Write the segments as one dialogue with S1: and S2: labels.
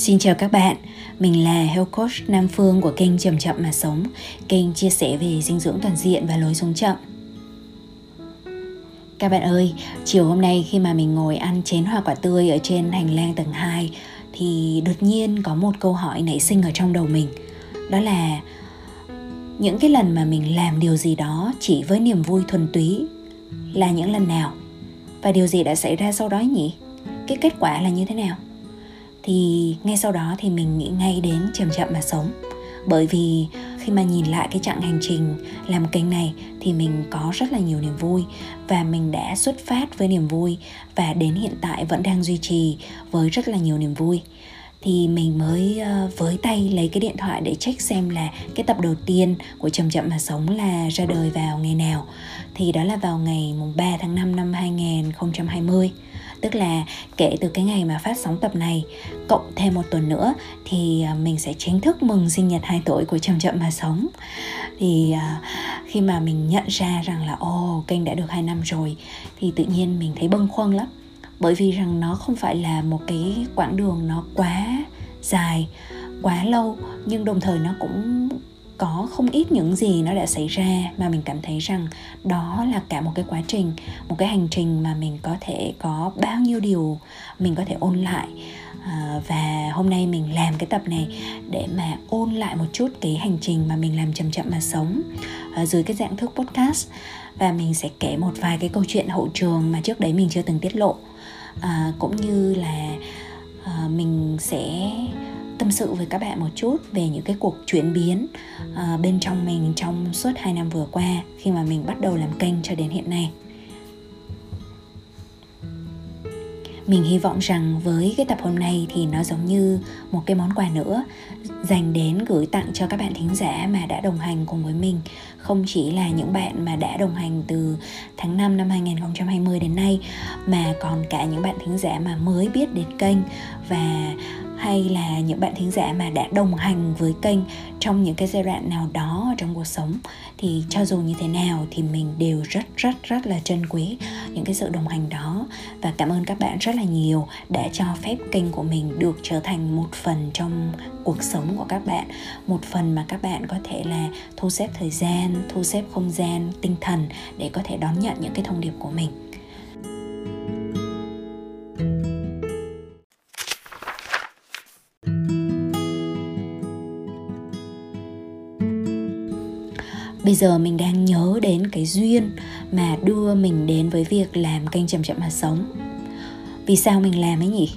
S1: Xin chào các bạn, mình là Health Coach Nam Phương của kênh Chậm Chậm Mà Sống Kênh chia sẻ về dinh dưỡng toàn diện và lối sống chậm Các bạn ơi, chiều hôm nay khi mà mình ngồi ăn chén hoa quả tươi ở trên hành lang tầng 2 Thì đột nhiên có một câu hỏi nảy sinh ở trong đầu mình Đó là những cái lần mà mình làm điều gì đó chỉ với niềm vui thuần túy là những lần nào? Và điều gì đã xảy ra sau đó nhỉ? Cái kết quả là như thế nào? Thì ngay sau đó thì mình nghĩ ngay đến chậm chậm mà sống. Bởi vì khi mà nhìn lại cái chặng hành trình làm kênh này thì mình có rất là nhiều niềm vui và mình đã xuất phát với niềm vui và đến hiện tại vẫn đang duy trì với rất là nhiều niềm vui. Thì mình mới ờ, với tay lấy cái điện thoại để check xem là cái tập đầu tiên của Chậm Chậm Mà Sống là ra đời vào ngày nào. Thì đó là vào ngày mùng 3 tháng 5 năm 2020 tức là kể từ cái ngày mà phát sóng tập này cộng thêm một tuần nữa thì à, mình sẽ chính thức mừng sinh nhật 2 tuổi của chậm chậm mà sống. Thì à, khi mà mình nhận ra rằng là ồ oh, kênh đã được 2 năm rồi thì tự nhiên mình thấy bâng khuâng lắm. Bởi vì rằng nó không phải là một cái quãng đường nó quá dài quá lâu nhưng đồng thời nó cũng có không ít những gì nó đã xảy ra mà mình cảm thấy rằng đó là cả một cái quá trình một cái hành trình mà mình có thể có bao nhiêu điều mình có thể ôn lại. À, và hôm nay mình làm cái tập này để mà ôn lại một chút cái hành trình mà mình làm chậm chậm mà sống à, dưới cái dạng thức podcast. Và mình sẽ kể một vài cái câu chuyện hậu trường mà trước đấy mình chưa từng tiết lộ. À, cũng như là à, mình sẽ tâm sự với các bạn một chút về những cái cuộc chuyển biến uh, bên trong mình trong suốt 2 năm vừa qua khi mà mình bắt đầu làm kênh cho đến hiện nay. mình hy vọng rằng với cái tập hôm nay thì nó giống như một cái món quà nữa dành đến gửi tặng cho các bạn thính giả mà đã đồng hành cùng với mình không chỉ là những bạn mà đã đồng hành từ tháng 5 năm 2020 đến nay mà còn cả những bạn thính giả mà mới biết đến kênh và hay là những bạn thính giả mà đã đồng hành với kênh trong những cái giai đoạn nào đó trong cuộc sống? Thì cho dù như thế nào thì mình đều rất rất rất là trân quý những cái sự đồng hành đó. Và cảm ơn các bạn rất là nhiều đã cho phép kênh của mình được trở thành một phần trong cuộc sống của các bạn. Một phần mà các bạn có thể là thu xếp thời gian, thu xếp không gian, tinh thần để có thể đón nhận những cái thông điệp của mình. Bây giờ mình đang nhớ đến cái duyên mà đưa mình đến với việc làm kênh chậm chậm mà sống. Vì sao mình làm ấy nhỉ?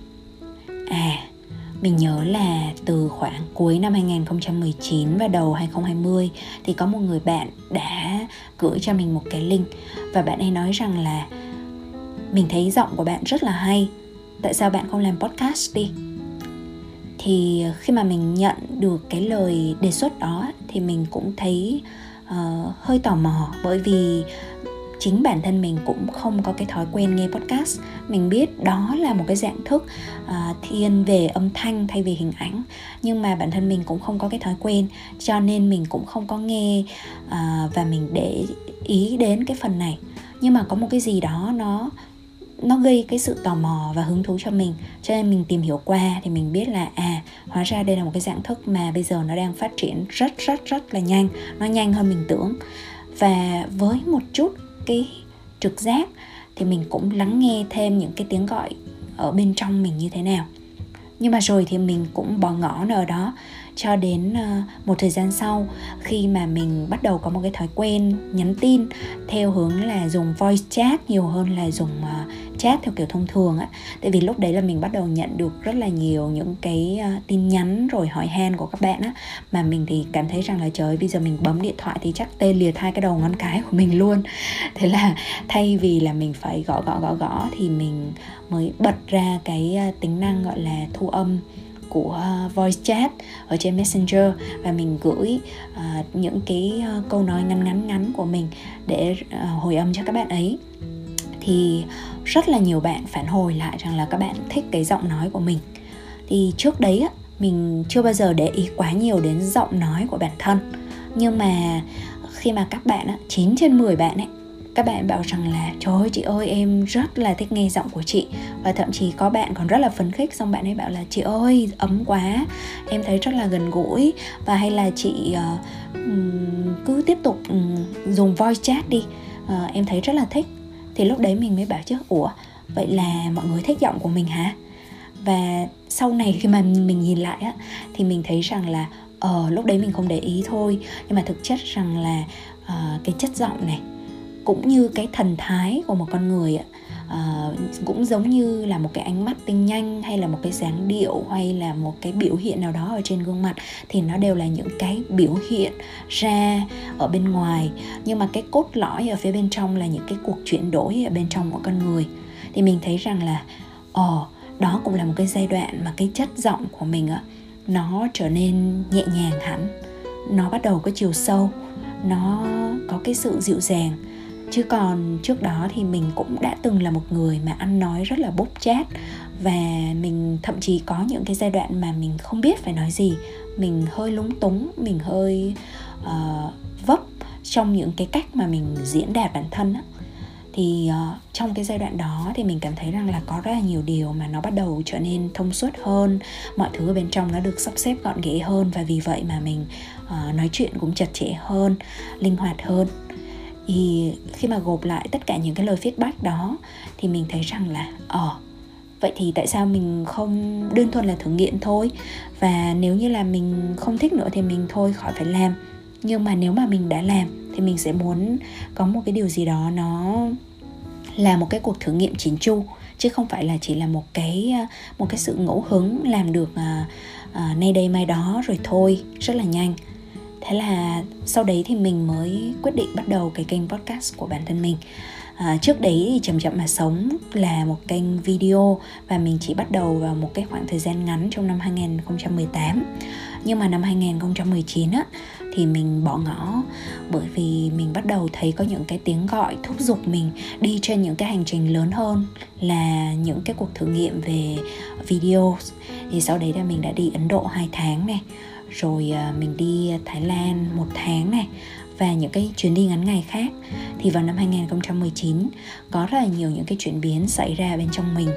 S1: À mình nhớ là từ khoảng cuối năm 2019 và đầu 2020 thì có một người bạn đã gửi cho mình một cái link và bạn ấy nói rằng là, mình thấy giọng của bạn rất là hay, tại sao bạn không làm podcast đi? Thì khi mà mình nhận được cái lời đề xuất đó thì mình cũng thấy uh, hơi tò mò bởi vì chính bản thân mình cũng không có cái thói quen nghe podcast. Mình biết đó là một cái dạng thức uh, thiên về âm thanh thay vì hình ảnh nhưng mà bản thân mình cũng không có cái thói quen cho nên mình cũng không có nghe uh, và mình để ý đến cái phần này. Nhưng mà có một cái gì đó nó nó gây cái sự tò mò và hứng thú cho mình. Cho nên mình tìm hiểu qua thì mình biết là à hóa ra đây là một cái dạng thức mà bây giờ nó đang phát triển rất rất rất là nhanh. Nó nhanh hơn mình tưởng. Và với một chút cái trực giác thì mình cũng lắng nghe thêm những cái tiếng gọi ở bên trong mình như thế nào. Nhưng mà rồi thì mình cũng bỏ ngỏ nó ở đó cho đến ờ, một thời gian sau, khi mà mình bắt đầu có một cái thói quen nhắn tin theo hướng là dùng voice chat nhiều hơn là dùng ờ, chat theo kiểu thông thường á. Tại vì lúc đấy là mình bắt đầu nhận được rất là nhiều những cái ờ, tin nhắn rồi hỏi han của các bạn á. Mà mình thì cảm thấy rằng là trời, bây giờ mình bấm điện thoại thì chắc tê liệt hai cái đầu ngón cái của mình luôn. Thế là thay vì là mình phải gõ gõ gõ gõ thì mình mới bật ra cái tính năng gọi là thu âm của à, voice chat ở trên messenger và mình gửi uh, những cái uh, câu nói ngắn ngắn ngắn của mình để uh, hồi âm cho các bạn ấy. Thì rất là nhiều bạn phản hồi lại rằng là các bạn thích cái giọng nói của mình. Thì trước đấy á, mình chưa bao giờ để ý quá nhiều đến giọng nói của bản thân. Nhưng mà khi mà các bạn á, 9 trên 10 bạn ấy các bạn bảo rằng là trời ơi chị ơi em rất là thích nghe giọng của chị. Và thậm chí có bạn còn rất là phấn khích xong bạn ấy bảo là chị ơi ấm quá em thấy rất là gần gũi. Và hay là chị uh, cứ tiếp tục um, dùng voice chat đi uh, em thấy rất là thích. Thì lúc đấy mình mới bảo chứ ủa vậy là mọi người thích giọng của mình hả? Và sau này khi mà mình nhìn lại á thì mình thấy rằng là ờ lúc đấy mình không để ý thôi. Nhưng mà thực chất rằng là uh, cái chất giọng này cũng như cái thần thái của một con người ạ. Uh, cũng giống như là một cái ánh mắt tinh nhanh hay là một cái dáng điệu hay là một cái biểu hiện nào đó ở trên gương mặt thì nó đều là những cái biểu hiện ra ở bên ngoài. Nhưng mà cái cốt lõi ở phía bên trong là những cái cuộc chuyển đổi ở bên trong của con người. Thì mình thấy rằng là ồ uh, đó cũng là một cái giai đoạn mà cái chất giọng của mình ạ nó trở nên nhẹ nhàng hẳn. Nó bắt đầu có chiều sâu nó có cái sự dịu dàng chứ còn trước đó thì mình cũng đã từng là một người mà ăn nói rất là bốc chát. Và mình thậm chí có những cái giai đoạn mà mình không biết phải nói gì. Mình hơi lúng túng mình hơi uh, vấp trong những cái cách mà mình diễn đạt bản thân á. Thì uh, trong cái giai đoạn đó thì mình cảm thấy rằng là có rất là nhiều điều mà nó bắt đầu trở nên thông suốt hơn. Mọi thứ ở bên trong nó được sắp xếp gọn ghẽ hơn và vì vậy mà mình uh, nói chuyện cũng chặt chẽ hơn linh hoạt hơn thì khi mà gộp lại tất cả những cái lời feedback đó thì mình thấy rằng là ờ vậy thì tại sao mình không đơn thuần là thử nghiệm thôi? Và nếu như là mình không thích nữa thì mình thôi khỏi phải làm. Nhưng mà nếu mà mình đã làm thì mình sẽ muốn có một cái điều gì đó nó là một cái cuộc thử nghiệm chỉnh chu chứ không phải là chỉ là một cái ờ, một cái sự ngẫu hứng làm được à, à, nay đây mai đó rồi thôi rất là nhanh thế là sau đấy thì mình mới quyết định bắt đầu cái kênh podcast của bản thân mình. À, trước đấy thì chậm chậm mà sống là một kênh video và mình chỉ bắt đầu vào một cái khoảng thời gian ngắn trong năm 2018 nhưng mà năm 2019 á thì mình bỏ ngỏ bởi vì mình bắt đầu thấy có những cái tiếng gọi thúc giục mình đi trên những cái hành trình lớn hơn là những cái cuộc thử nghiệm về video. Thì sau đấy là mình đã đi Ấn Độ 2 tháng này rồi à, mình đi Thái Lan một tháng này và những cái chuyến đi ngắn ngày khác. Thì vào năm 2019 có rất là nhiều những cái chuyển biến xảy ra bên trong mình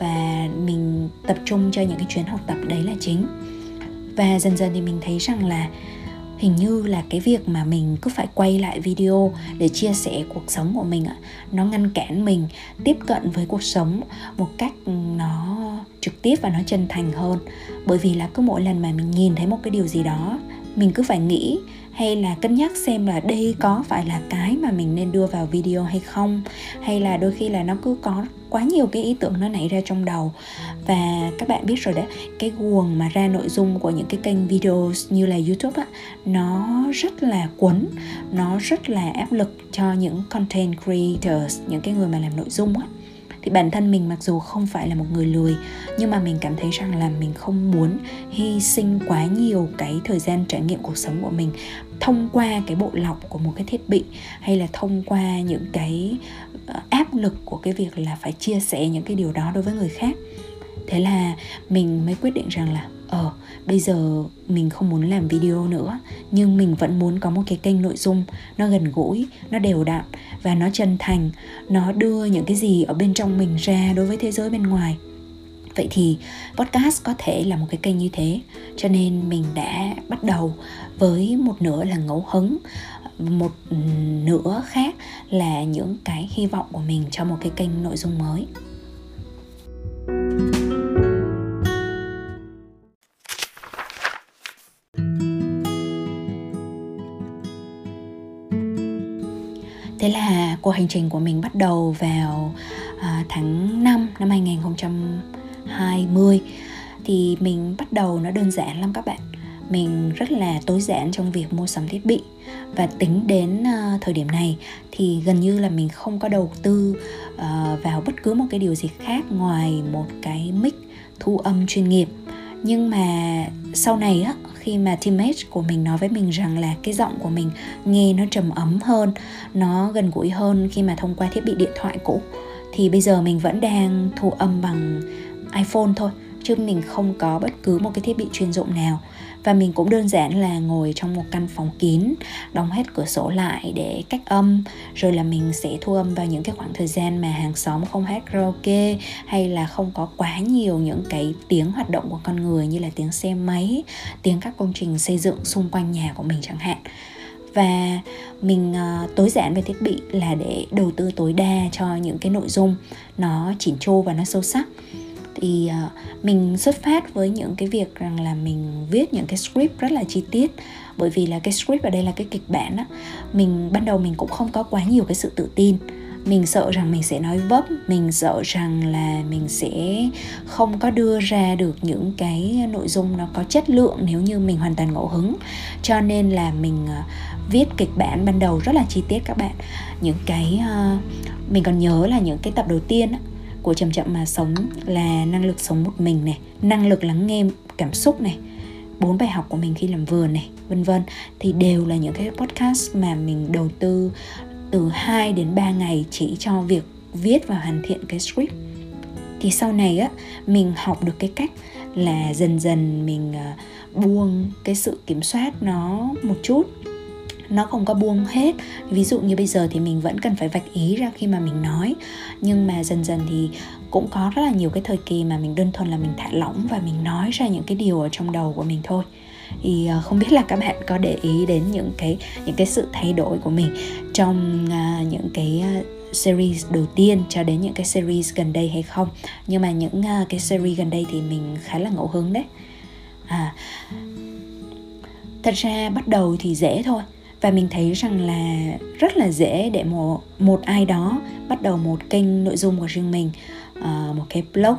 S1: và mình tập trung cho những cái chuyến học tập đấy là chính. Và dần dần thì mình thấy rằng là hình như là cái việc mà mình cứ phải quay lại video để chia sẻ cuộc sống của mình ạ, nó ngăn cản mình tiếp cận với cuộc sống một cách ừ, nó trực tiếp và nó chân thành hơn. Bởi vì là cứ mỗi lần mà mình nhìn thấy một cái điều gì đó, mình cứ phải nghĩ hay là cân nhắc xem là đây có phải là cái mà mình nên đưa vào video hay không? Hay là đôi khi là nó cứ có quá nhiều cái ý tưởng nó nảy ra trong đầu. Và các bạn biết rồi đấy, cái guồng mà ra nội dung của những cái kênh video như là youtube á, nó rất là quấn nó rất là áp lực cho những content creators, những cái người mà làm nội dung á. Thì bản thân mình mặc dù không phải là một người lười, nhưng mà mình cảm thấy rằng là mình không muốn hy sinh quá nhiều cái thời gian trải nghiệm cuộc sống của mình thông qua cái bộ lọc của một cái thiết bị hay là thông qua những cái ờ, áp lực của cái việc là phải chia sẻ những cái điều đó đối với người khác. Thế là mình mới quyết định rằng là ờ bây giờ mình không muốn làm video nữa, nhưng mình vẫn muốn có một cái kênh nội dung, nó gần gũi, nó đều đặn và nó chân thành, nó đưa những cái gì ở bên trong mình ra đối với thế giới bên ngoài vậy thì podcast có thể là một cái kênh như thế cho nên mình đã bắt đầu với một nửa là ngẫu hứng một nửa khác là những cái hy vọng của mình cho một cái kênh nội dung mới. Thế là cuộc hành trình của mình bắt đầu vào à, tháng 5 năm 2020 thì mình bắt đầu nó đơn giản lắm các bạn. Mình rất là tối giản trong việc mua sắm thiết bị. Và tính đến uh, thời điểm này thì gần như là mình không có đầu tư uh, vào bất cứ một cái điều gì khác ngoài một cái mic thu âm chuyên nghiệp. Nhưng mà sau này á khi mà teammate của mình nói với mình rằng là cái giọng của mình nghe nó trầm ấm hơn nó gần gũi hơn khi mà thông qua thiết bị điện thoại cũ thì bây giờ mình vẫn đang thu âm bằng iPhone thôi chứ mình không có bất cứ một cái thiết bị chuyên dụng nào. Và mình cũng đơn giản là ngồi trong một căn phòng kín đóng hết cửa sổ lại để cách âm rồi là mình sẽ thu âm vào những cái khoảng thời gian mà hàng xóm không hát karaoke hay là không có quá nhiều những cái tiếng hoạt động của con người như là tiếng xe máy tiếng các công trình xây dựng xung quanh nhà của mình chẳng hạn. Và mình uh, tối giản về thiết bị là để đầu tư tối đa cho những cái nội dung nó chỉn chu và nó sâu sắc thì uh, mình xuất phát với những cái việc rằng là mình viết những cái script rất là chi tiết. Bởi vì là cái script ở đây là cái kịch bản á. Mình ban đầu mình cũng không có quá nhiều cái sự tự tin. Mình sợ rằng mình sẽ nói vấp mình sợ rằng là mình sẽ không có đưa ra được những cái nội dung nó có chất lượng nếu như mình hoàn toàn ngẫu hứng. Cho nên là mình à, viết kịch bản ban đầu rất là chi tiết các bạn. Những cái uh, mình còn nhớ là những cái tập đầu tiên của chậm chậm mà sống là năng lực sống một mình này, năng lực lắng nghe cảm xúc này, bốn bài học của mình khi làm vườn này, vân vân. Thì đều là những cái podcast mà mình đầu tư từ 2 đến 3 ngày chỉ cho việc viết và hoàn thiện cái script. Thì sau này á, mình học được cái cách là dần dần mình à, buông cái sự kiểm soát nó một chút nó không có buông hết. Ví dụ như bây giờ thì mình vẫn cần phải vạch ý ra khi mà mình nói. Nhưng mà dần dần thì cũng có rất là nhiều cái thời kỳ mà mình đơn thuần là mình thả lỏng và mình nói ra những cái điều ở trong đầu của mình thôi. Thì ờ, không biết là các bạn có để ý đến những cái những cái sự thay đổi của mình trong uh, những cái à, series đầu tiên cho đến những cái series gần đây hay không? Nhưng mà những uh, cái series gần đây thì mình khá là ngẫu hứng đấy. À thật ra bắt đầu thì dễ thôi và mình thấy rằng là rất là dễ để một một ai đó bắt đầu một kênh nội dung của riêng mình uh, một cái blog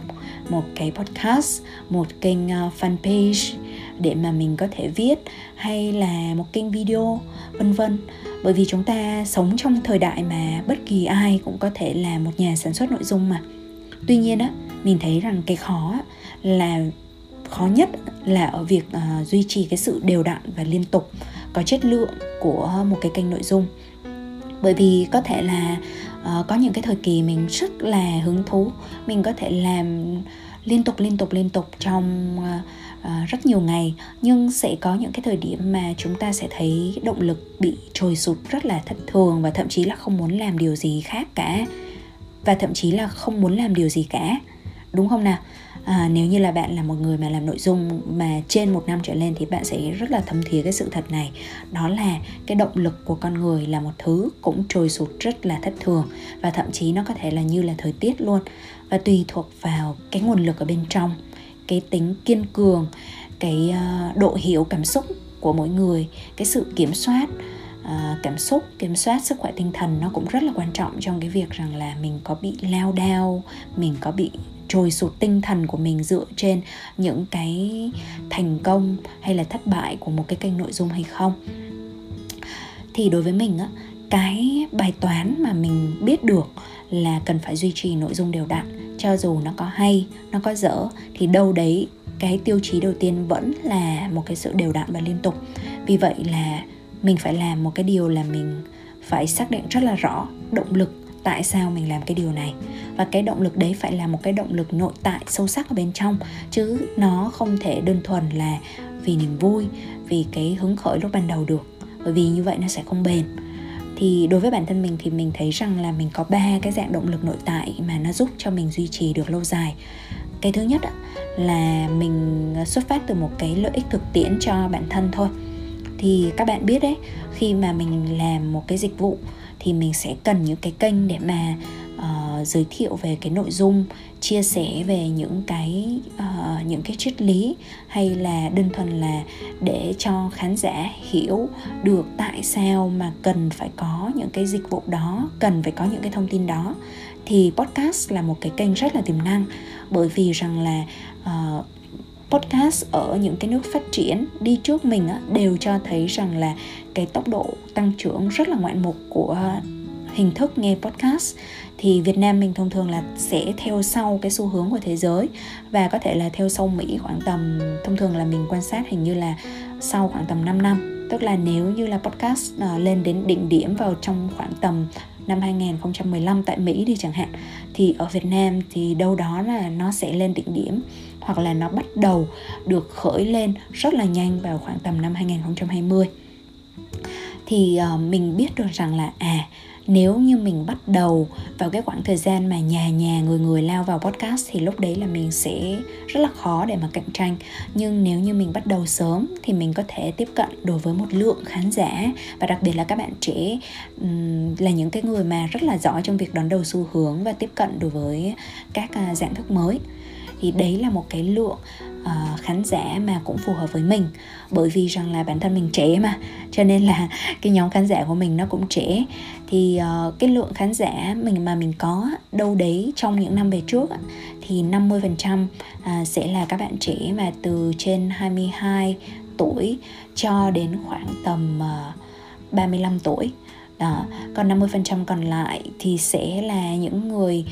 S1: một cái podcast một kênh uh, fanpage để mà mình có thể viết hay là một kênh video vân vân. Bởi vì chúng ta sống trong thời đại mà bất kỳ ai cũng có thể là một nhà sản xuất nội dung mà. Tuy nhiên á mình thấy rằng cái khó là khó nhất là ở việc uh, duy trì cái sự đều đặn và liên tục có chất lượng của một cái kênh nội dung. Bởi vì có thể là uh, có những cái thời kỳ mình rất là hứng thú mình có thể làm liên tục liên tục liên tục trong uh, uh, rất nhiều ngày. Nhưng sẽ có những cái thời điểm mà chúng ta sẽ thấy động lực bị trồi sụt rất là thất thường và thậm chí là không muốn làm điều gì khác cả. Và thậm chí là không muốn làm điều gì cả. Đúng không nào? À, nếu như là bạn là một người mà làm nội dung mà trên một năm trở lên thì bạn sẽ rất là thấm thía cái sự thật này. Đó là cái động lực của con người là một thứ cũng trôi sụt rất là thất thường và thậm chí nó có thể là như là thời tiết luôn. Và tùy thuộc vào cái nguồn lực ở bên trong cái tính kiên cường cái uh, độ hiểu cảm xúc của mỗi người cái sự kiểm soát À, cảm xúc kiểm soát sức khỏe tinh thần nó cũng rất là quan trọng trong cái việc rằng là mình có bị lao đao mình có bị trồi sụt tinh thần của mình dựa trên những cái thành công hay là thất bại của một cái kênh nội dung hay không. Thì đối với mình á, cái bài toán mà mình biết được là cần phải duy trì nội dung đều đặn, cho dù nó có hay, nó có dở, thì đâu đấy cái tiêu chí đầu tiên vẫn là một cái sự đều đặn và liên tục. Vì vậy là mình phải làm một cái điều là mình phải xác định rất là rõ động lực tại sao mình làm cái điều này. Và cái động lực đấy phải là một cái động lực nội tại sâu sắc ở bên trong, chứ nó không thể đơn thuần là vì niềm vui, vì cái hứng khởi lúc ban đầu được. Bởi vì như vậy nó sẽ không bền. Thì đối với bản thân mình thì mình thấy rằng là mình có ba cái dạng động lực nội tại mà nó giúp cho mình duy trì được lâu dài. Cái thứ nhất là mình xuất phát từ một cái lợi ích thực tiễn cho bản thân thôi. Thì các bạn biết đấy, khi mà mình làm một cái dịch vụ thì mình sẽ cần những cái kênh để mà uh, giới thiệu về cái nội dung chia sẻ về những cái uh, những cái triết lý hay là đơn thuần là để cho khán giả hiểu được tại sao mà cần phải có những cái dịch vụ đó cần phải có những cái thông tin đó. Thì podcast là một cái kênh rất là tiềm năng bởi vì rằng là uh, podcast ở những cái nước phát triển đi trước mình á, đều cho thấy rằng là cái tốc độ tăng trưởng rất là ngoạn mục của hình thức nghe podcast. Thì Việt Nam mình thông thường là sẽ theo sau cái xu hướng của thế giới và có thể là theo sau Mỹ khoảng tầm thông thường là mình quan sát hình như là sau khoảng tầm 5 năm. Tức là nếu như là podcast uh, lên đến đỉnh điểm vào trong khoảng tầm năm 2015 tại Mỹ đi chẳng hạn thì ở Việt Nam thì đâu đó là nó sẽ lên đỉnh điểm hoặc là nó bắt đầu được khởi lên rất là nhanh vào khoảng tầm năm 2020 thì uh, mình biết được rằng là à nếu như mình bắt đầu vào cái khoảng thời gian mà nhà nhà người người lao vào podcast thì lúc đấy là mình sẽ rất là khó để mà cạnh tranh. Nhưng nếu như mình bắt đầu sớm thì mình có thể tiếp cận đối với một lượng khán giả và đặc biệt là các bạn trẻ là những cái người mà rất là giỏi trong việc đón đầu xu hướng và tiếp cận đối với các à, dạng thức mới thì đấy là một cái lượng uh, khán giả mà cũng phù hợp với mình bởi vì rằng là bản thân mình trẻ mà cho nên là cái nhóm khán giả của mình nó cũng trẻ thì uh, cái lượng khán giả mình mà mình có đâu đấy trong những năm về trước thì 50% uh, à, sẽ là các bạn trẻ mà từ trên 22 tuổi cho đến khoảng tầm ờ, uh, 35 tuổi đó. còn 50% còn lại thì sẽ là những người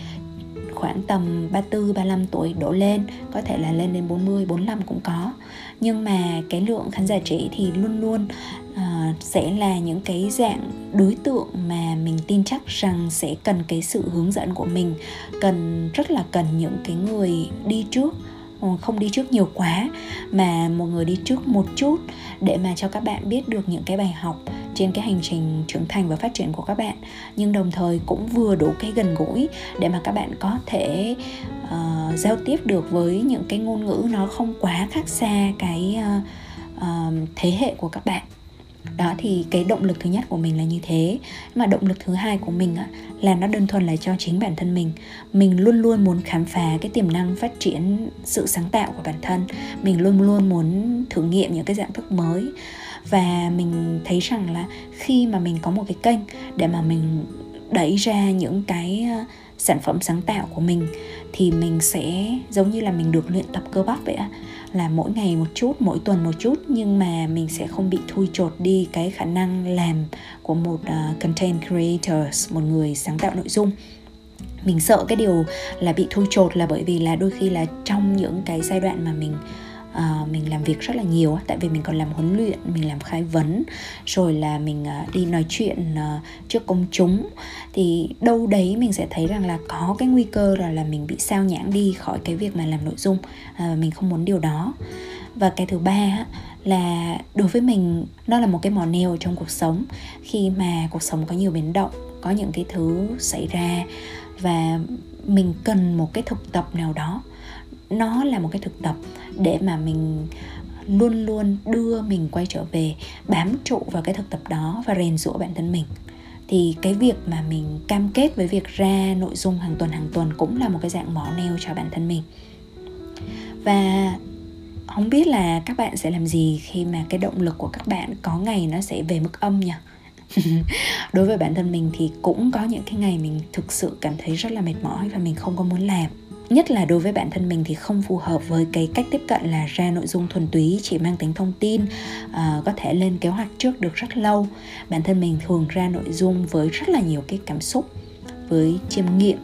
S1: khoảng tầm 34, 35 tuổi đổ lên Có thể là lên đến 40, 45 cũng có. Nhưng mà cái lượng khán giả trẻ thì luôn luôn uh, sẽ là những cái dạng đối tượng mà mình tin chắc rằng sẽ cần cái sự hướng dẫn của mình Cần rất là cần những cái người đi trước. Ừ, không đi trước nhiều quá mà một người đi trước một chút để mà cho các bạn biết được những cái bài học trên cái hành trình trưởng thành và phát triển của các bạn. Nhưng đồng thời cũng vừa đủ cái gần gũi để mà các bạn có thể uh, giao tiếp được với những cái ngôn ngữ nó không quá khác xa cái uh, uh, thế hệ của các bạn đó thì cái động lực thứ nhất của mình là như thế. Mà động lực thứ hai của mình á, là nó đơn thuần là cho chính bản thân mình. Mình luôn luôn muốn khám phá cái tiềm năng phát triển sự sáng tạo của bản thân. Mình luôn luôn muốn thử nghiệm những cái dạng thức mới. Và mình thấy rằng là khi mà mình có một cái kênh để mà mình đẩy ra những cái ờ, sản phẩm sáng tạo của mình thì mình sẽ giống như là mình được luyện tập cơ bắp vậy á là mỗi ngày một chút mỗi tuần một chút nhưng mà mình sẽ không bị thui chột đi cái khả năng làm của một uh, content creators một người sáng tạo nội dung. Mình sợ cái điều là bị thui chột là bởi vì là đôi khi là trong những cái giai đoạn mà mình à, mình làm việc rất là nhiều tại vì mình còn làm huấn luyện mình làm khai vấn rồi là mình uh, đi nói chuyện uh, trước công chúng. Thì đâu đấy mình sẽ thấy rằng là có cái nguy cơ là là mình bị sao nhãng đi khỏi cái việc mà làm nội dung à, mình không muốn điều đó. Và cái thứ ba là đối với mình nó là một cái mỏ neo trong cuộc sống. Khi mà cuộc sống có nhiều biến động có những cái thứ xảy ra và mình cần một cái thực tập nào đó nó là một cái thực tập để mà mình luôn luôn đưa mình quay trở về, bám trụ vào cái thực tập đó và rèn rũa bản thân mình. Thì cái việc mà mình cam kết với việc ra nội dung hàng tuần hàng tuần cũng là một cái dạng mỏ neo cho bản thân mình. Và không biết là các bạn sẽ làm gì khi mà cái động lực của các bạn có ngày nó sẽ về mức âm nhỉ? Đối với bản thân mình thì cũng có những cái ngày mình thực sự cảm thấy rất là mệt mỏi và mình không có muốn làm nhất là đối với bản thân mình thì không phù hợp với cái cách tiếp cận là ra nội dung thuần túy chỉ mang tính thông tin uh, có thể lên kế hoạch trước được rất lâu. Bản thân mình thường ra nội dung với rất là nhiều cái cảm xúc với chiêm nghiệm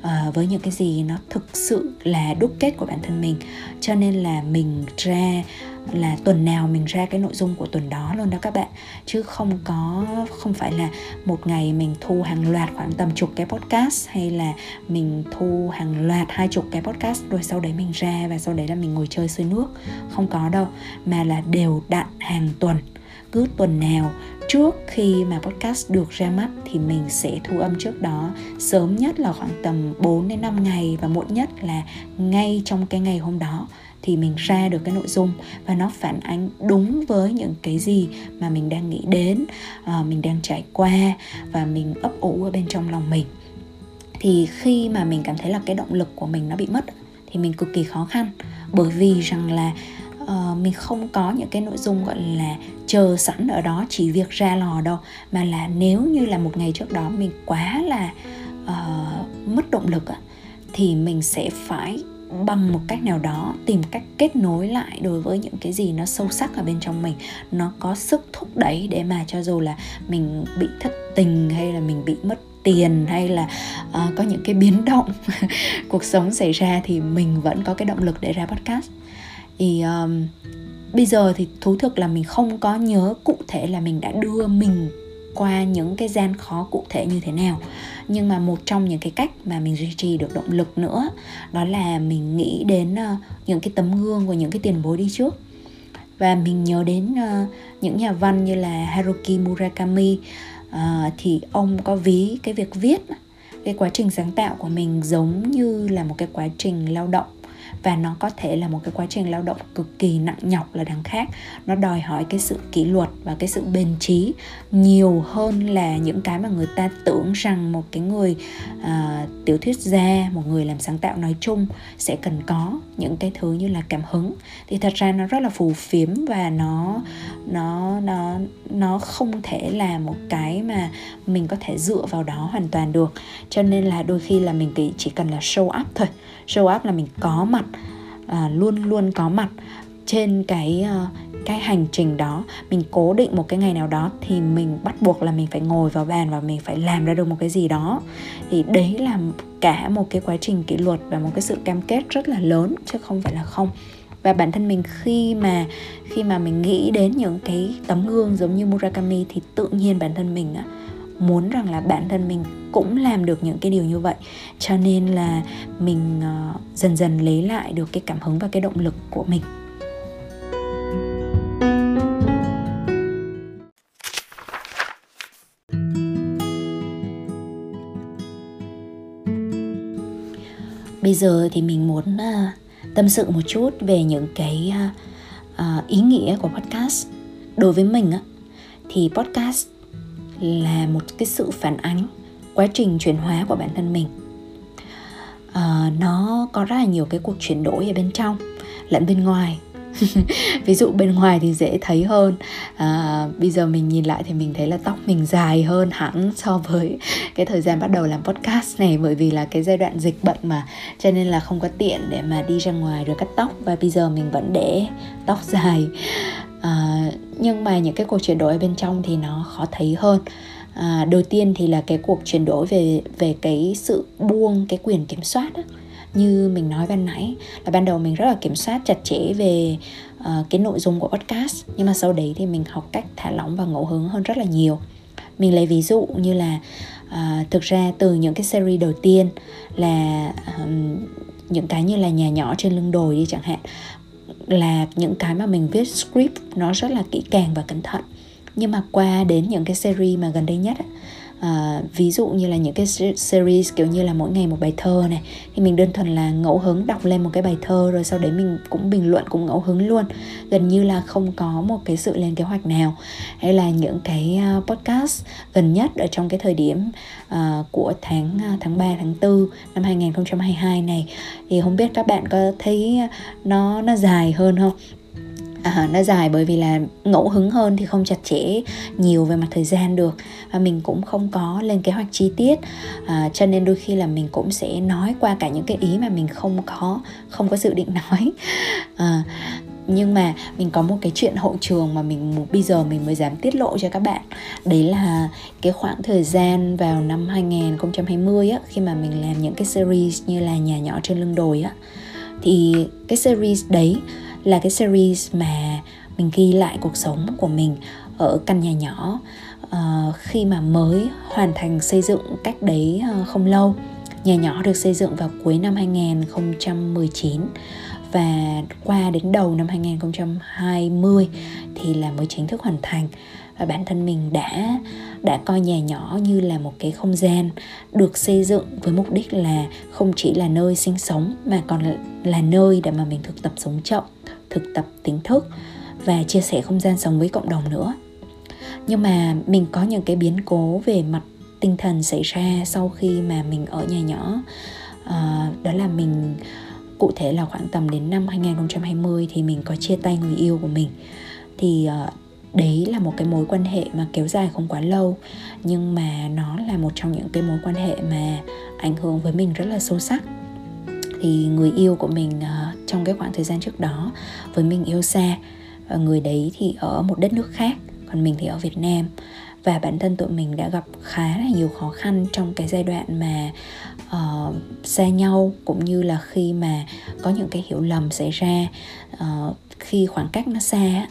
S1: uh, với những cái gì nó thực sự là đúc kết của bản thân mình. Cho nên là mình ra là tuần nào mình ra cái nội dung của tuần đó luôn đó các bạn. Chứ không có, không phải là một ngày mình thu hàng loạt khoảng tầm chục cái podcast hay là mình thu hàng loạt hai chục cái podcast rồi sau đấy mình ra và sau đấy là mình ngồi chơi xuôi nước. Không có đâu, mà là đều đặn hàng tuần. Cứ tuần nào, trước khi mà podcast được ra mắt thì mình sẽ thu âm trước đó. Sớm nhất là khoảng tầm 4 đến 5 ngày và muộn nhất là ngay trong cái ngày hôm đó thì mình ra được cái nội dung và nó phản ánh đúng với những cái gì mà mình đang nghĩ đến uh, mình đang trải qua và mình ấp ủ ở bên trong lòng mình. Thì khi mà mình cảm thấy là cái động lực của mình nó bị mất thì mình cực kỳ khó khăn bởi vì rằng là uh, mình không có những cái nội dung gọi là chờ sẵn ở đó chỉ việc ra lò đâu. Mà là nếu như là một ngày trước đó mình quá là uh, mất động lực thì mình sẽ phải bằng một cách nào đó tìm cách kết nối lại đối với những cái gì nó sâu sắc ở bên trong mình nó có sức thúc đẩy để mà cho dù là mình bị thất tình hay là mình bị mất tiền hay là uh, có những cái biến động cuộc sống xảy ra thì mình vẫn có cái động lực để ra podcast. Thì um, bây giờ thì thú thực là mình không có nhớ cụ thể là mình đã đưa mình qua những cái gian khó cụ thể như thế nào. Nhưng mà một trong những cái cách mà mình duy trì được động lực nữa, đó là mình nghĩ đến ờ, những cái tấm gương của những cái tiền bối đi trước. Và mình nhớ đến ờ, những nhà văn như là Haruki Murakami ờ, thì ông có ví cái việc viết cái quá trình sáng tạo của mình giống như là một cái quá trình lao động và nó có thể là một cái quá trình lao động cực kỳ nặng nhọc là đằng khác. Nó đòi hỏi cái sự kỷ luật và cái sự bền trí nhiều hơn là những cái mà người ta tưởng rằng một cái người uh, tiểu thuyết gia một người làm sáng tạo nói chung sẽ cần có những cái thứ như là cảm hứng. Thì thật ra nó rất là phù phiếm và nó nó nó nó không thể là một cái mà mình có thể dựa vào đó hoàn toàn được. Cho nên là đôi khi là mình chỉ cần là show up thôi show up là mình có mặt à, luôn luôn có mặt trên cái uh, cái hành trình đó. Mình cố định một cái ngày nào đó thì mình bắt buộc là mình phải ngồi vào bàn và mình phải làm ra được một cái gì đó. Thì đấy là cả một cái quá trình kỷ luật và một cái sự cam kết rất là lớn chứ không phải là không. Và bản thân mình khi mà khi mà mình nghĩ đến những cái tấm gương giống như Murakami thì tự nhiên bản thân mình muốn rằng là bản thân mình cũng làm được những cái điều như vậy. Cho nên là mình uh, dần dần lấy lại được cái cảm hứng và cái động lực của mình. Bây giờ thì mình muốn uh, tâm sự một chút về những cái uh, ý nghĩa của podcast. Đối với mình á thì podcast là một cái sự phản ánh quá trình chuyển hóa của bản thân mình. À, nó có rất là nhiều cái cuộc chuyển đổi ở bên trong lẫn bên ngoài. Ví dụ bên ngoài thì dễ thấy hơn. À, bây giờ mình nhìn lại thì mình thấy là tóc mình dài hơn hẳn so với cái thời gian bắt đầu làm podcast này bởi vì là cái giai đoạn dịch bệnh mà cho nên là không có tiện để mà đi ra ngoài rồi cắt tóc. Và bây giờ mình vẫn để tóc dài à, nhưng mà những cái cuộc chuyển đổi ở bên trong thì nó khó thấy hơn à, đầu tiên thì là cái cuộc chuyển đổi về về cái sự buông cái quyền kiểm soát đó. như mình nói ban nãy là ban đầu mình rất là kiểm soát chặt chẽ về uh, cái nội dung của podcast nhưng mà sau đấy thì mình học cách thả lỏng và ngẫu hứng hơn rất là nhiều mình lấy ví dụ như là uh, thực ra từ những cái series đầu tiên là um, những cái như là nhà nhỏ trên lưng đồi đi chẳng hạn là những cái mà mình viết script nó rất là kỹ càng và cẩn thận. Nhưng mà qua đến những cái series mà gần đây nhất à, ví dụ như là những cái series kiểu như là mỗi ngày một bài thơ này thì mình đơn thuần là ngẫu hứng đọc lên một cái bài thơ rồi sau đấy mình cũng bình luận cũng ngẫu hứng luôn. Gần như là không có một cái sự lên kế hoạch nào. Hay là những cái ờ, podcast gần nhất ở trong cái thời điểm uh, của tháng tháng 3 tháng 4 năm 2022 này thì không biết các bạn có thấy nó nó dài hơn không? À, nó dài bởi vì là ngẫu hứng hơn thì không chặt chẽ nhiều về mặt thời gian được. Và mình cũng không có lên kế hoạch chi tiết. À, cho nên đôi khi là mình cũng sẽ nói qua cả những cái ý mà mình không có không có dự định nói. À, nhưng mà mình có một cái chuyện hậu trường mà mình bây giờ mình mới dám tiết lộ cho các bạn. Đấy là cái khoảng thời gian vào năm 2020 á khi mà mình làm những cái series như là nhà nhỏ trên lưng đồi á. Thì cái series đấy là cái series mà mình ghi lại cuộc sống của mình ở căn nhà nhỏ uh, khi mà mới hoàn thành xây dựng cách đấy uh, không lâu. Nhà nhỏ được xây dựng vào cuối năm 2019 và qua đến đầu năm 2020 thì là mới chính thức hoàn thành. Và bản thân mình đã đã coi nhà nhỏ như là một cái không gian được xây dựng với mục đích là không chỉ là nơi sinh sống mà còn là, là nơi để mà mình thực tập sống chậm thực tập tỉnh thức và chia sẻ không gian sống với cộng đồng nữa. Nhưng mà mình có những cái biến cố về mặt tinh thần xảy ra sau khi mà mình ở nhà nhỏ. À, đó là mình cụ thể là khoảng tầm đến năm 2020 thì mình có chia tay người yêu của mình. Thì à, đấy là một cái mối quan hệ mà kéo dài không quá lâu nhưng mà nó là một trong những cái mối quan hệ mà ảnh hưởng với mình rất là sâu sắc thì người yêu của mình uh, trong cái khoảng thời gian trước đó với mình yêu xa và người đấy thì ở một đất nước khác còn mình thì ở Việt Nam. Và bản thân tụi mình đã gặp khá là nhiều khó khăn trong cái giai đoạn mà uh, xa nhau cũng như là khi mà có những cái hiểu lầm xảy ra uh, khi khoảng cách nó xa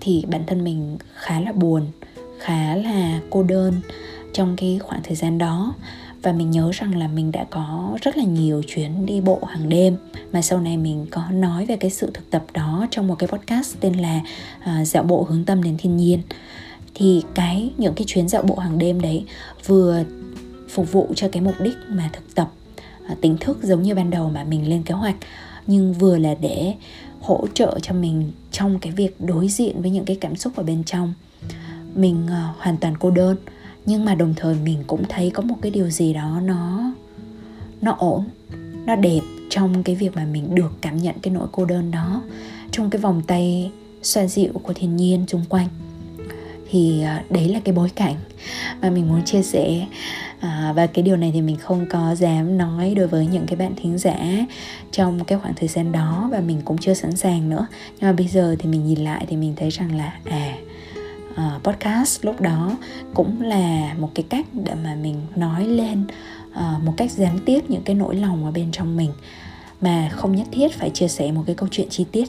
S1: thì bản thân mình khá là buồn khá là cô đơn trong cái khoảng thời gian đó và mình nhớ rằng là mình đã có rất là nhiều chuyến đi bộ hàng đêm. Mà sau này mình có nói về cái sự thực tập đó trong một cái podcast tên là uh, dạo bộ hướng tâm đến thiên nhiên. Thì cái những cái chuyến dạo bộ hàng đêm đấy vừa phục vụ cho cái mục đích mà thực tập à, uh, tỉnh thức giống như ban đầu mà mình lên kế hoạch nhưng vừa là để hỗ trợ cho mình trong cái việc đối diện với những cái cảm xúc ở bên trong. Mình uh, hoàn toàn cô đơn nhưng mà đồng thời mình cũng thấy có một cái điều gì đó nó nó ổn nó đẹp trong cái việc mà mình được cảm nhận cái nỗi cô đơn đó trong cái vòng tay xoa dịu của thiên nhiên xung quanh. Thì à, đấy là cái bối cảnh mà mình muốn chia sẻ. À, và cái điều này thì mình không có dám nói đối với những cái bạn thính giả trong cái khoảng thời gian đó và mình cũng chưa sẵn sàng nữa. Nhưng mà bây giờ thì mình nhìn lại thì mình thấy rằng là à uh, podcast lúc đó cũng là một cái cách để mà mình nói lên uh, một cách gián tiếp những cái nỗi lòng ở bên trong mình mà không nhất thiết phải chia sẻ một cái câu chuyện chi tiết.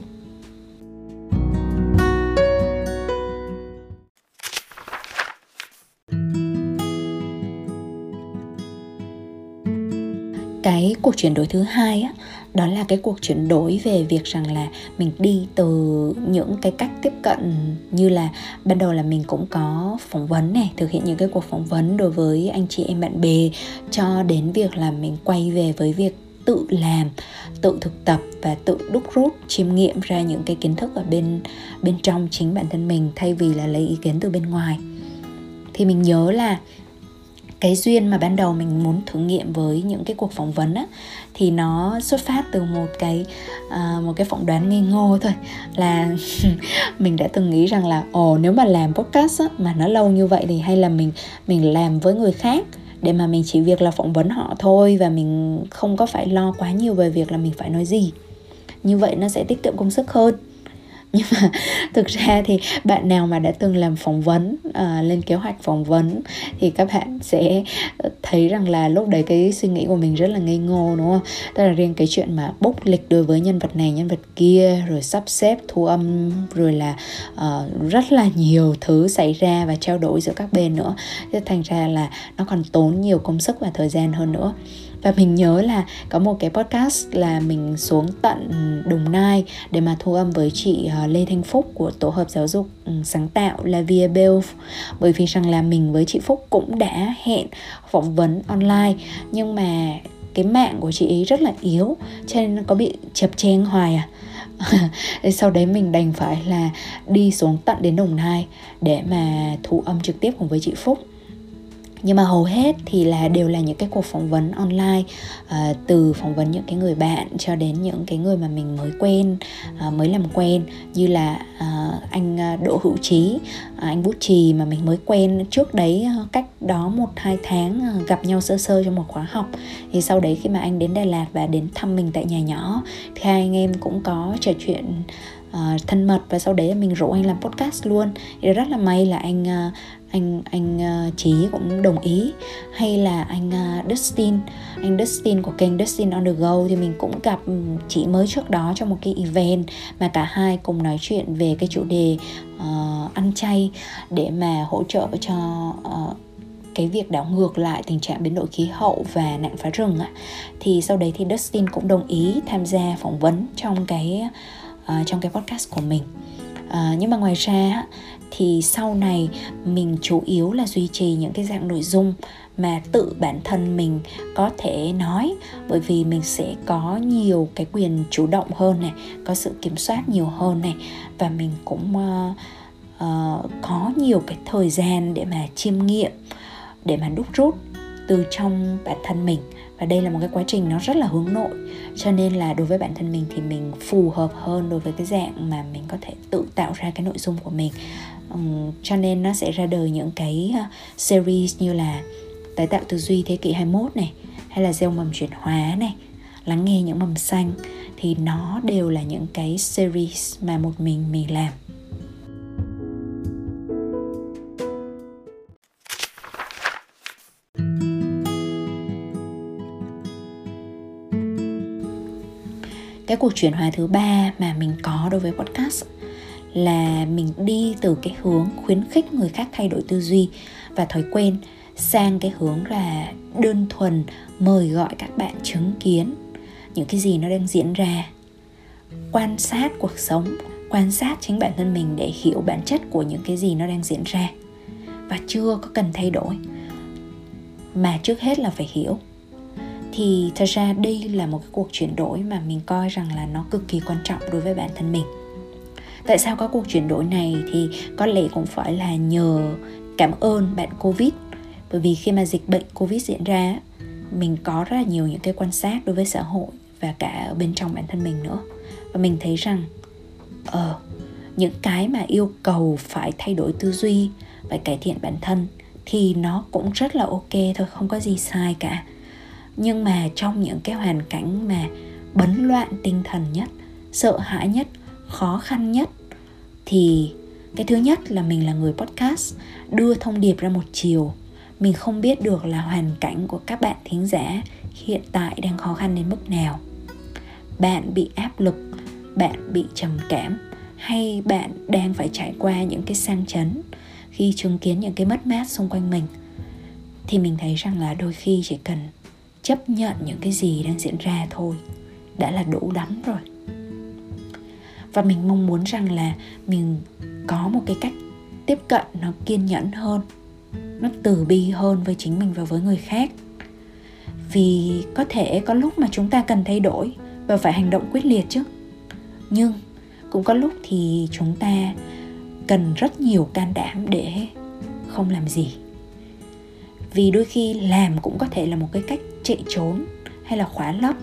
S1: Cái cuộc chuyển đổi thứ hai á, đó là cái cuộc chuyển đổi về việc rằng là mình đi từ những cái cách tiếp cận như là ban đầu là mình cũng có phỏng vấn này, thực hiện những cái cuộc phỏng vấn đối với anh chị em bạn bè, cho đến việc là mình quay về với việc tự làm, tự thực tập và tự đúc rút, chiêm nghiệm ra những cái kiến thức ở bên bên trong chính bản thân mình thay vì là lấy ý kiến từ bên ngoài. Thì mình nhớ là cái duyên mà ban đầu mình muốn thử nghiệm với những cái cuộc phỏng vấn á thì nó xuất phát từ một cái uh, một cái phỏng đoán ngây ngô thôi. Là mình đã từng nghĩ rằng là ồ nếu mà làm podcast á, mà nó lâu như vậy thì hay là mình mình làm với người khác để mà mình chỉ việc là phỏng vấn họ thôi và mình không có phải lo quá nhiều về việc là mình phải nói gì. Như vậy nó sẽ tiết kiệm công sức hơn nhưng mà thực ra thì bạn nào mà đã từng làm phỏng vấn uh, lên kế hoạch phỏng vấn thì các bạn sẽ thấy rằng là lúc đấy cái suy nghĩ của mình rất là ngây ngô đúng không? Tức là riêng cái chuyện mà bốc lịch đối với nhân vật này nhân vật kia rồi sắp xếp thu âm rồi là uh, rất là nhiều thứ xảy ra và trao đổi giữa các bên nữa. Thế thành ra là nó còn tốn nhiều công sức và thời gian hơn nữa và mình nhớ là có một cái podcast là mình xuống tận Đồng Nai để mà thu âm với chị ờ, Lê Thanh Phúc của tổ hợp giáo dục ừ, sáng tạo, là Via Bell bởi vì rằng là mình với chị Phúc cũng đã hẹn phỏng vấn online, nhưng mà cái mạng của chị ấy rất là yếu, cho nên có bị chập cheng hoài à. Sau đấy mình đành phải là đi xuống tận đến Đồng Nai để mà thu âm trực tiếp cùng với chị Phúc nhưng mà hầu hết thì là đều là những cái cuộc phỏng vấn online uh, từ phỏng vấn những cái người bạn cho đến những cái người mà mình mới quen uh, mới làm quen. Như là uh, anh Đỗ Hữu Trí uh, anh Bút Trì mà mình mới quen trước đấy uh, cách đó một hai tháng uh, gặp nhau sơ sơ trong một khóa học. Thì sau đấy khi mà anh đến Đà Lạt và đến thăm mình tại nhà nhỏ thì hai anh em cũng có trò chuyện uh, thân mật và sau đấy mình rủ anh làm podcast luôn. Thì rất là may là anh uh, anh anh uh, Chí cũng đồng ý. Hay là anh uh, Dustin. Anh Dustin của kênh Dustin on the go thì mình cũng gặp ừ, chị mới trước đó trong một cái event mà cả hai cùng nói chuyện về cái chủ đề uh, ăn chay để mà hỗ trợ cho uh, cái việc đảo ngược lại tình trạng biến đổi khí hậu và nạn phá rừng á thì sau đấy thì Dustin cũng đồng ý tham gia phỏng vấn trong cái uh, trong cái podcast của mình à, nhưng mà ngoài ra thì sau này mình chủ yếu là duy trì những cái dạng nội dung mà tự bản thân mình có thể nói. Bởi vì mình sẽ có nhiều cái quyền chủ động hơn này có sự kiểm soát nhiều hơn này. Và mình cũng uh, uh, có nhiều cái thời gian để mà chiêm nghiệm để mà đúc rút từ trong bản thân mình và đây là một cái quá trình nó rất là hướng nội. Cho nên là đối với bản thân mình thì mình phù hợp hơn đối với cái dạng mà mình có thể tự tạo ra cái nội dung của mình. Um, cho nên nó sẽ ra đời những cái ờ, series như là tái tạo tư duy thế kỷ 21 này hay là gieo mầm chuyển hóa này lắng nghe những mầm xanh. Thì nó đều là những cái series mà một mình mình làm. Cái cuộc chuyển hóa thứ ba mà mình có đối với podcast, là mình đi từ cái hướng khuyến khích người khác thay đổi tư duy và thói quen sang cái hướng là đơn thuần mời gọi các bạn chứng kiến những cái gì nó đang diễn ra. Quan sát cuộc sống, quan sát chính bản thân mình để hiểu bản chất của những cái gì nó đang diễn ra. Và chưa có cần thay đổi. Mà trước hết là phải hiểu thì thật ra đây là một cái cuộc chuyển đổi mà mình coi rằng là nó cực kỳ quan trọng đối với bản thân mình. Tại sao có cuộc chuyển đổi này thì có lẽ cũng phải là nhờ cảm ơn bạn covid. Bởi vì khi mà dịch bệnh covid diễn ra, mình có rất là nhiều những cái quan sát đối với xã hội và cả ở bên trong bản thân mình nữa. Và mình thấy rằng ờ những cái mà yêu cầu phải thay đổi tư duy phải cải thiện bản thân thì nó cũng rất là ok thôi, không có gì sai cả nhưng mà trong những cái hoàn cảnh mà bấn loạn tinh thần nhất, sợ hãi nhất, khó khăn nhất, thì cái thứ nhất là mình là người podcast, đưa thông điệp ra một chiều. Mình không biết được là hoàn cảnh của các bạn thính giả hiện tại đang khó khăn đến mức nào. Bạn bị áp lực, bạn bị trầm cảm, hay bạn đang phải trải qua những cái sang chấn khi chứng kiến những cái mất mát xung quanh mình? Thì mình thấy rằng là đôi khi chỉ cần chấp nhận những cái gì đang diễn ra thôi. Đã là đủ lắm rồi. Và mình mong muốn rằng là mình có một cái cách tiếp cận nó kiên nhẫn hơn, nó từ bi hơn với chính mình và với người khác. Vì có thể có lúc mà chúng ta cần thay đổi và phải hành động quyết liệt chứ. Nhưng cũng có lúc thì chúng ta cần rất nhiều can đảm để không làm gì vì đôi khi làm cũng có thể là một cái cách chạy trốn hay là khóa lấp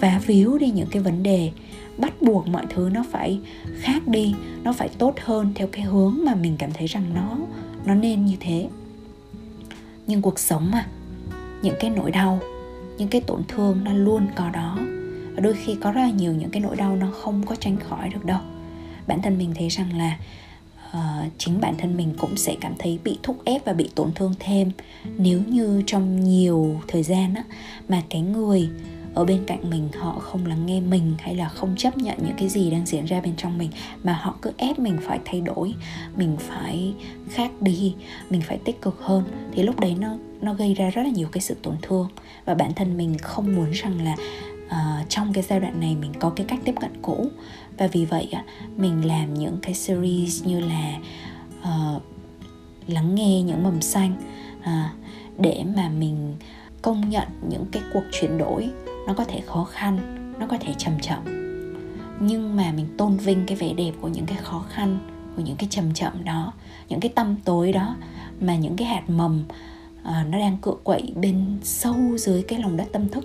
S1: vá víu đi những cái vấn đề, bắt buộc mọi thứ nó phải khác đi, nó phải tốt hơn theo cái hướng mà mình cảm thấy rằng nó nó nên như thế. Nhưng cuộc sống mà những cái nỗi đau, những cái tổn thương nó luôn có đó. Và đôi khi có rất là nhiều những cái nỗi đau nó không có tránh khỏi được đâu. Bản thân mình thấy rằng là uh, chính bản thân mình cũng sẽ cảm thấy bị thúc ép và bị tổn thương thêm. Nếu như trong nhiều thời gian á, mà cái người ở bên cạnh mình họ không lắng nghe mình hay là không chấp nhận những cái gì đang diễn ra bên trong mình mà họ cứ ép mình phải thay đổi mình phải khác đi mình phải tích cực hơn thì lúc đấy nó nó gây ra rất là nhiều cái sự tổn thương. Và bản thân mình không muốn rằng là uh, trong cái giai đoạn này mình có cái cách tiếp cận cũ và vì vậy mình làm những cái series như là uh, lắng nghe những mầm xanh uh, để mà mình công nhận những cái cuộc chuyển đổi nó có thể khó khăn nó có thể chậm chậm. Nhưng mà mình tôn vinh cái vẻ đẹp của những cái khó khăn của những cái chậm chậm đó những cái tâm tối đó mà những cái hạt mầm uh, nó đang cựa quậy bên sâu dưới cái lòng đất tâm thức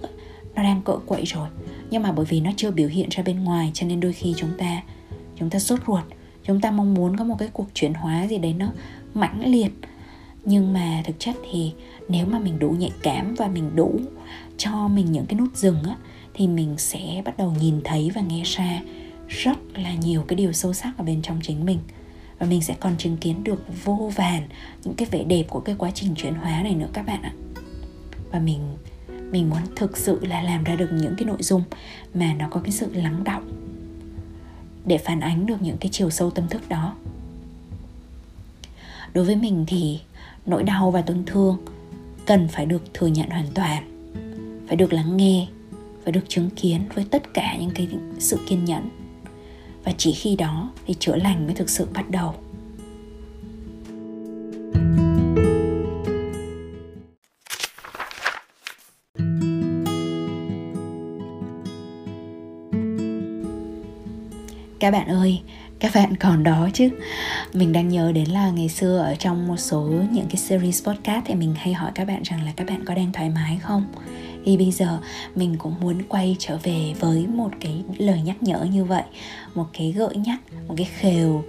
S1: nó đang cỡ quậy rồi. Nhưng mà bởi vì nó chưa biểu hiện ra bên ngoài, cho nên đôi khi chúng ta chúng ta sốt ruột. Chúng ta mong muốn có một cái cuộc chuyển hóa gì đấy nó mãnh liệt. Nhưng mà thực chất thì nếu mà mình đủ nhạy cảm và mình đủ cho mình những cái nút dừng á, thì mình sẽ bắt đầu nhìn thấy và nghe ra rất là nhiều cái điều sâu sắc ở bên trong chính mình. Và mình sẽ còn chứng kiến được vô vàn những cái vẻ đẹp của cái quá trình chuyển hóa này nữa các bạn ạ. Và mình mình muốn thực sự là làm ra được những cái nội dung mà nó có cái sự lắng động để phản ánh được những cái chiều sâu tâm thức đó. Đối với mình thì nỗi đau và tổn thương cần phải được thừa nhận hoàn toàn, phải được lắng nghe, phải được chứng kiến với tất cả những cái sự kiên nhẫn. Và chỉ khi đó thì chữa lành mới thực sự bắt đầu. Các bạn ơi, các bạn còn đó chứ. Mình đang nhớ đến là ngày xưa ở trong một số những cái series podcast thì mình hay hỏi các bạn rằng là các bạn có đang thoải mái không? Thì bây giờ mình cũng muốn quay trở về với một cái lời nhắc nhở như vậy, một cái gợi nhắc, một cái khều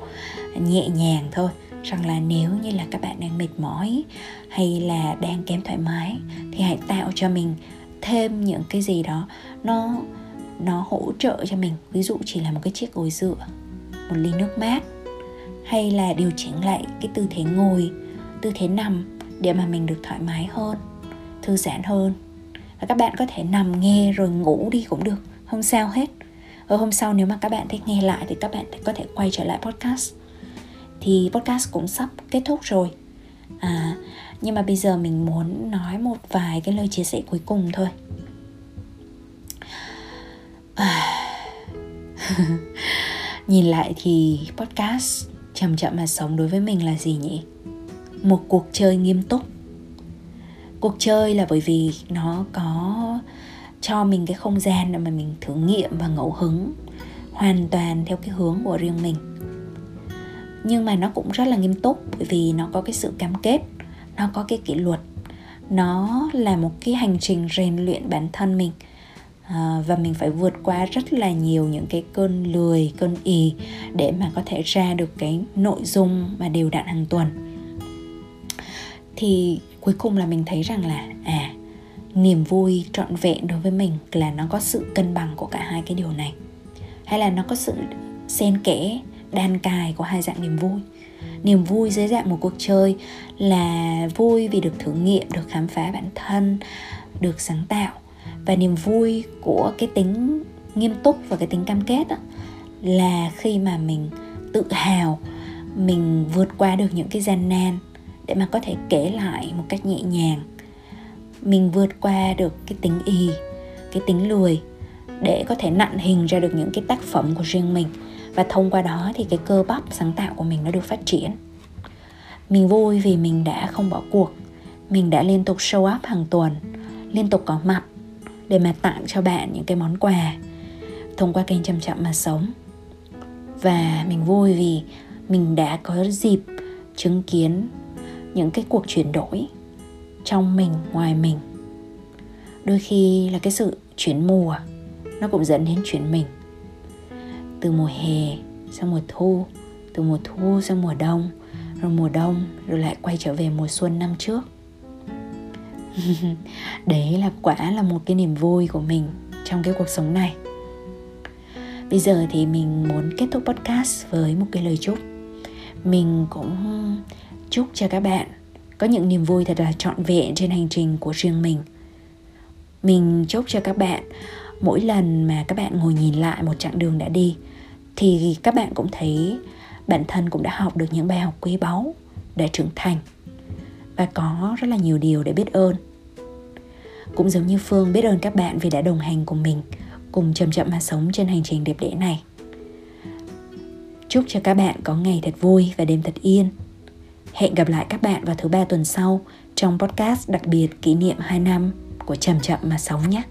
S1: nhẹ nhàng thôi, rằng là nếu như là các bạn đang mệt mỏi hay là đang kém thoải mái thì hãy tạo cho mình thêm những cái gì đó nó nó hỗ trợ cho mình. Ví dụ chỉ là một cái chiếc gối dựa một ly nước mát hay là điều chỉnh lại cái tư thế ngồi tư thế nằm để mà mình được thoải mái hơn thư giãn hơn. Và các bạn có thể nằm nghe rồi ngủ đi cũng được không sao hết. Ở hôm sau nếu mà các bạn thích nghe lại thì các bạn có thể quay trở lại podcast. Thì podcast cũng sắp kết thúc rồi. À, nhưng mà bây giờ mình muốn nói một vài cái lời chia sẻ cuối cùng thôi. nhìn lại thì podcast chậm chậm mà sống đối với mình là gì nhỉ? Một cuộc chơi nghiêm túc. Cuộc chơi là bởi vì nó có cho mình cái không gian để mà mình thử nghiệm và ngẫu hứng hoàn toàn theo cái hướng của riêng mình. Nhưng mà nó cũng rất là nghiêm túc bởi vì nó có cái sự cam kết, nó có cái kỷ luật. Nó là một cái hành trình rèn luyện bản thân mình à, và mình phải vượt qua rất là nhiều những cái cơn lười cơn ì để mà có thể ra được cái nội dung mà đều đặn hàng tuần. Thì cuối cùng là mình thấy rằng là à niềm vui trọn vẹn đối với mình là nó có sự cân bằng của cả hai cái điều này. Hay là nó có sự xen kẽ đan cài của hai dạng niềm vui. Niềm vui dưới dạng một cuộc chơi là vui vì được thử nghiệm được khám phá bản thân được sáng tạo và niềm vui của cái tính nghiêm túc và cái tính cam kết đó, là khi mà mình tự hào mình vượt qua được những cái gian nan để mà có thể kể lại một cách nhẹ nhàng. Mình vượt qua được cái tính y cái tính lười để có thể nặn hình ra được những cái tác phẩm của riêng mình. Và thông qua đó thì cái cơ bắp sáng tạo của mình nó được phát triển. Mình vui vì mình đã không bỏ cuộc. Mình đã liên tục show up hàng tuần liên tục có mặt để mà tặng cho bạn những cái món quà thông qua kênh chậm chậm mà sống. Và mình vui vì mình đã có dịp chứng kiến những cái cuộc chuyển đổi trong mình, ngoài mình. Đôi khi là cái sự chuyển mùa, nó cũng dẫn đến chuyển mình. Từ mùa hè sang mùa thu, từ mùa thu sang mùa đông, rồi mùa đông rồi lại quay trở về mùa xuân năm trước. đấy là quả là một cái niềm vui của mình trong cái cuộc sống này. Bây giờ thì mình muốn kết thúc podcast với một cái lời chúc. Mình cũng chúc cho các bạn có những niềm vui thật là trọn vẹn trên hành trình của riêng mình. Mình chúc cho các bạn, mỗi lần mà các bạn ngồi nhìn lại một chặng đường đã đi, thì các bạn cũng thấy bản thân cũng đã học được những bài học quý báu để trưởng thành và có rất là nhiều điều để biết ơn. Cũng giống như phương, biết ơn các bạn vì đã đồng hành cùng mình, cùng chậm chậm mà sống trên hành trình đẹp đẽ này. Chúc cho các bạn có ngày thật vui và đêm thật yên. Hẹn gặp lại các bạn vào thứ ba tuần sau trong podcast đặc biệt kỷ niệm 2 năm của chậm chậm mà sống nhé.